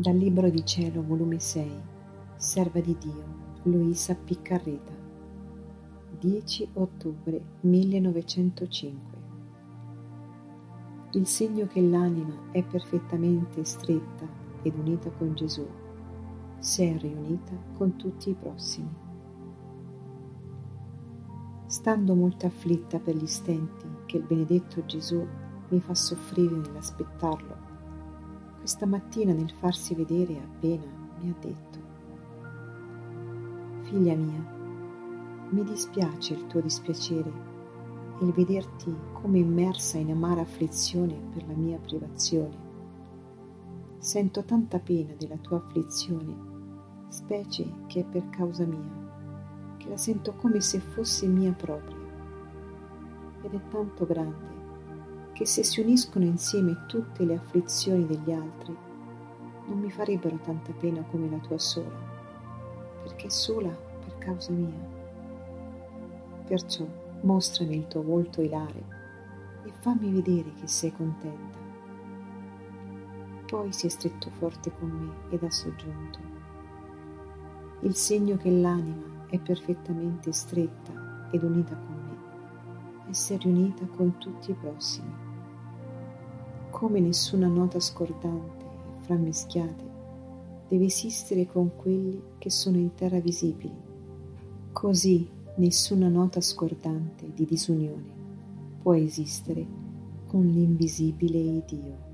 Dal Libro di Cielo, volume 6, Serva di Dio, Luisa Piccarreta, 10 ottobre 1905. Il segno che l'anima è perfettamente stretta ed unita con Gesù, se è riunita con tutti i prossimi. Stando molto afflitta per gli stenti che il benedetto Gesù mi fa soffrire nell'aspettarlo, questa mattina nel farsi vedere appena mi ha detto, Figlia mia, mi dispiace il tuo dispiacere e il vederti come immersa in amara afflizione per la mia privazione. Sento tanta pena della tua afflizione, specie che è per causa mia, che la sento come se fosse mia propria. Ed è tanto grande che se si uniscono insieme tutte le afflizioni degli altri, non mi farebbero tanta pena come la tua sola, perché è sola per causa mia. Perciò mostrami il tuo volto ilare e fammi vedere che sei contenta. Poi si è stretto forte con me ed ha soggiunto. Il segno che l'anima è perfettamente stretta ed unita con me, essere unita con tutti i prossimi come nessuna nota scordante e frammischiate deve esistere con quelli che sono in terra visibili, così nessuna nota scordante di disunione può esistere con l'invisibile Dio.